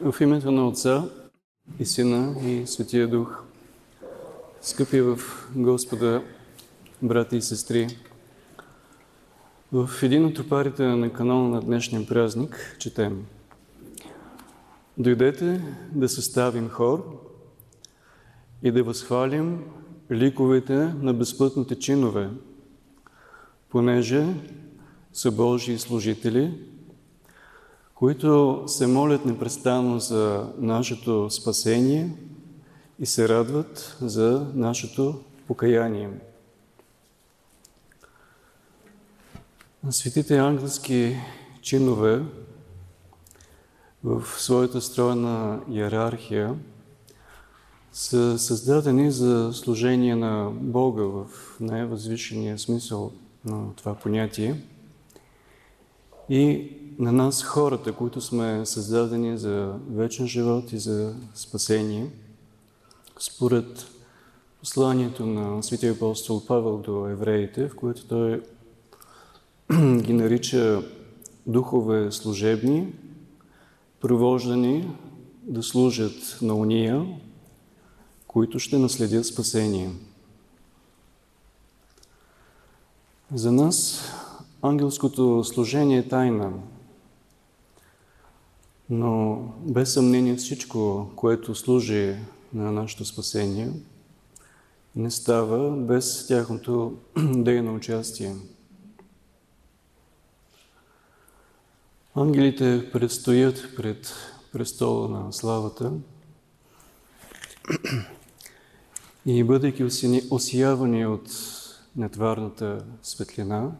В името на Отца и Сина и Светия Дух, скъпи в Господа, брати и сестри, в един от тропарите на канала на днешния празник четем. Дойдете да съставим хор и да възхвалим ликовете на безпътните чинове, понеже са Божии служители, които се молят непрестанно за нашето спасение и се радват за нашето покаяние. Светите ангелски чинове в своята стройна иерархия са създадени за служение на Бога в най-възвишения смисъл на това понятие и на нас хората, които сме създадени за вечен живот и за спасение, според посланието на Святия апостол Павел до евреите, в което той ги нарича духове служебни, провождани да служат на уния, които ще наследят спасение. За нас ангелското служение е тайна, но без съмнение всичко, което служи на нашето спасение, не става без тяхното дейно участие. Ангелите предстоят пред престола на славата и бъдейки осиявани от нетварната светлина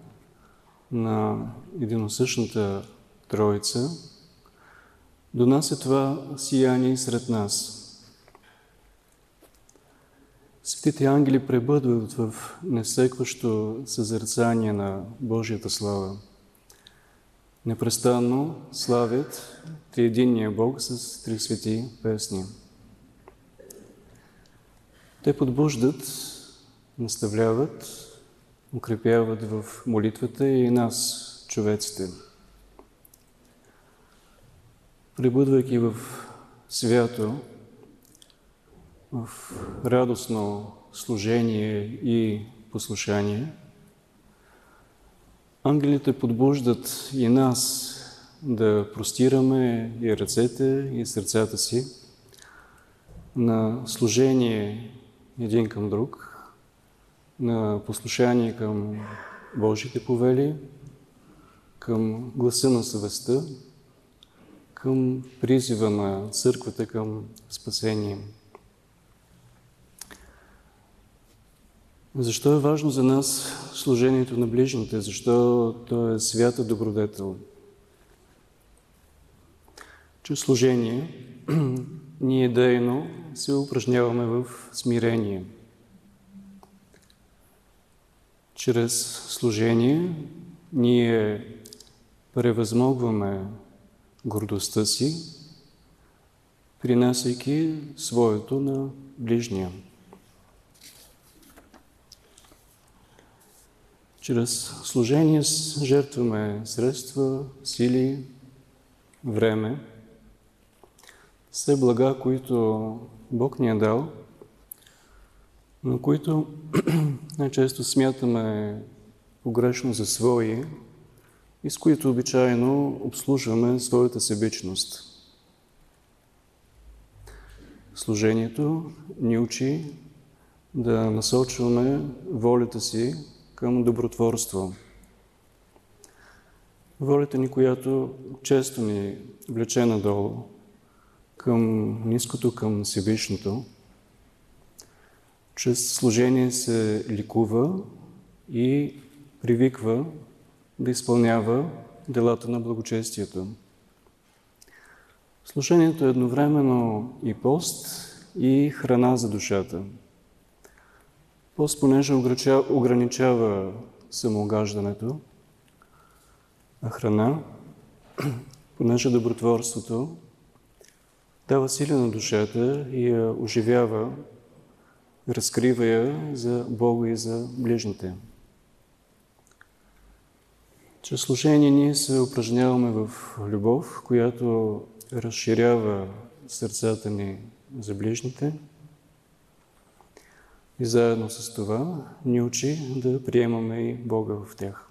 на единосъщната Троица, донася това сияние сред нас. Светите ангели пребъдват в несекващо съзерцание на Божията слава непрестанно славят Триединния Бог с три свети песни. Те подбуждат, наставляват, укрепяват в молитвата и нас, човеците. Прибудвайки в свято, в радостно служение и послушание – Ангелите подбуждат и нас да простираме и ръцете, и сърцата си на служение един към друг, на послушание към Божите повели, към гласа на съвестта, към призива на църквата към спасение. Защо е важно за нас служението на ближните? Защо то е свята добродетел? Чрез служение ние дейно се упражняваме в смирение. Чрез служение ние превъзмогваме гордостта си, принасяйки своето на ближния. Чрез служение жертваме средства, сили, време, все блага, които Бог ни е дал, но които най-често смятаме погрешно за свои и с които обичайно обслужваме своята себичност. Служението ни учи да насочваме волята си към добротворство. Волята ни, която често ни влече надолу, към ниското, към Всевишното, чрез служение се ликува и привиква да изпълнява делата на благочестието. Служението е едновременно и пост, и храна за душата – Пост, понеже ограничава самоогаждането, а храна, понеже добротворството дава сила на душата и я оживява, разкрива я за Бога и за ближните. Чрез служение ние се упражняваме в любов, която разширява сърцата ни за ближните и заедно с това ни учи да приемаме и Бога в тях.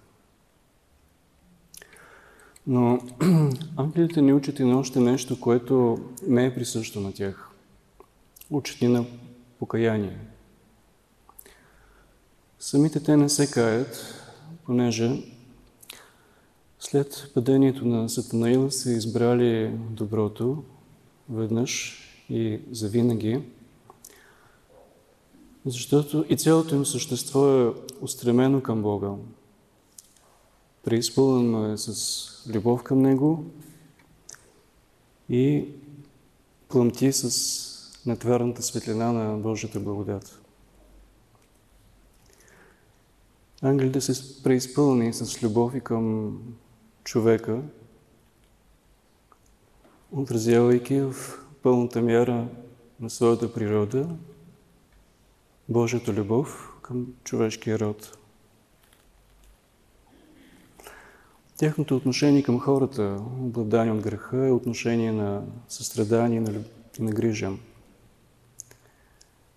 Но ангелите ни учат и на още нещо, което не е присъщо на тях. Учат ни на покаяние. Самите те не се каят, понеже след падението на Сатанаила са избрали доброто веднъж и завинаги, защото и цялото им същество е устремено към Бога. Преизпълнено е с любов към Него и пламти с нетварната светлина на Божията благодат. Ангелите се преизпълни с любов и към човека, отразявайки в пълната мяра на своята природа Божията любов към човешкия род. Тяхното отношение към хората, обладани от греха, е отношение на състрадание и на грижа.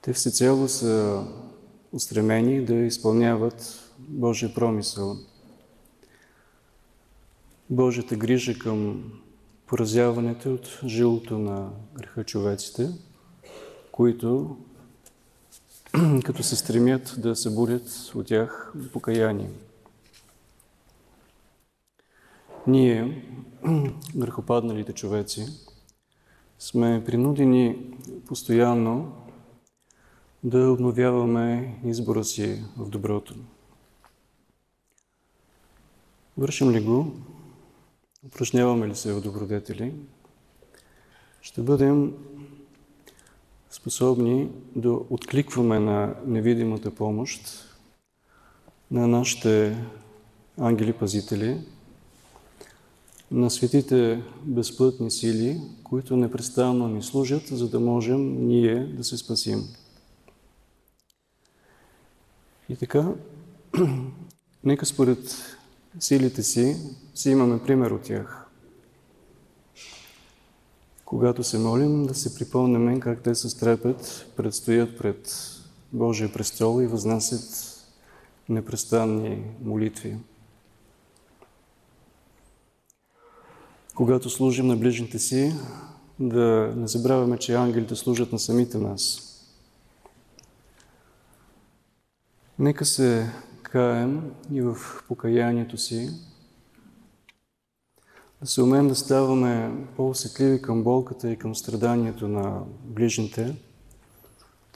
Те всецяло са устремени да изпълняват Божия промисъл. Божията грижа към поразяването от жилото на греха човеците, които като се стремят да събудят от тях покаяние. Ние, грехопадналите човеци, сме принудени постоянно да обновяваме избора си в доброто. Вършим ли го, упражняваме ли се в добродетели, ще бъдем способни да откликваме на невидимата помощ на нашите ангели-пазители, на светите безплътни сили, които непрестанно ни служат, за да можем ние да се спасим. И така, нека според силите си, си имаме пример от тях. Когато се молим, да се припомняме как те с трепет предстоят пред Божия престол и възнасят непрестанни молитви. Когато служим на ближните си, да не забравяме, че ангелите служат на самите нас. Нека се каем и в покаянието си, да се умеем да ставаме по-усетливи към болката и към страданието на ближните,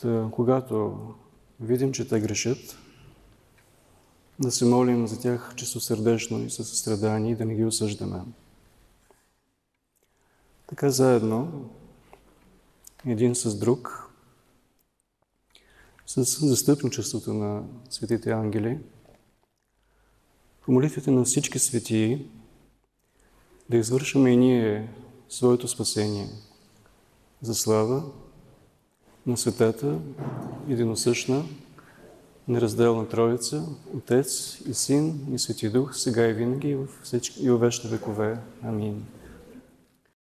да, когато видим, че те грешат, да се молим за тях чистосърдечно и със състрадание и да не ги осъждаме. Така заедно, един с друг, с застъпничеството на светите ангели, по молитвите на всички светии, да извършваме и ние своето спасение за слава на светата, единосъщна, неразделна Троица, Отец и Син и Свети Дух, сега и винаги и в, всички, и в вечни векове. Амин.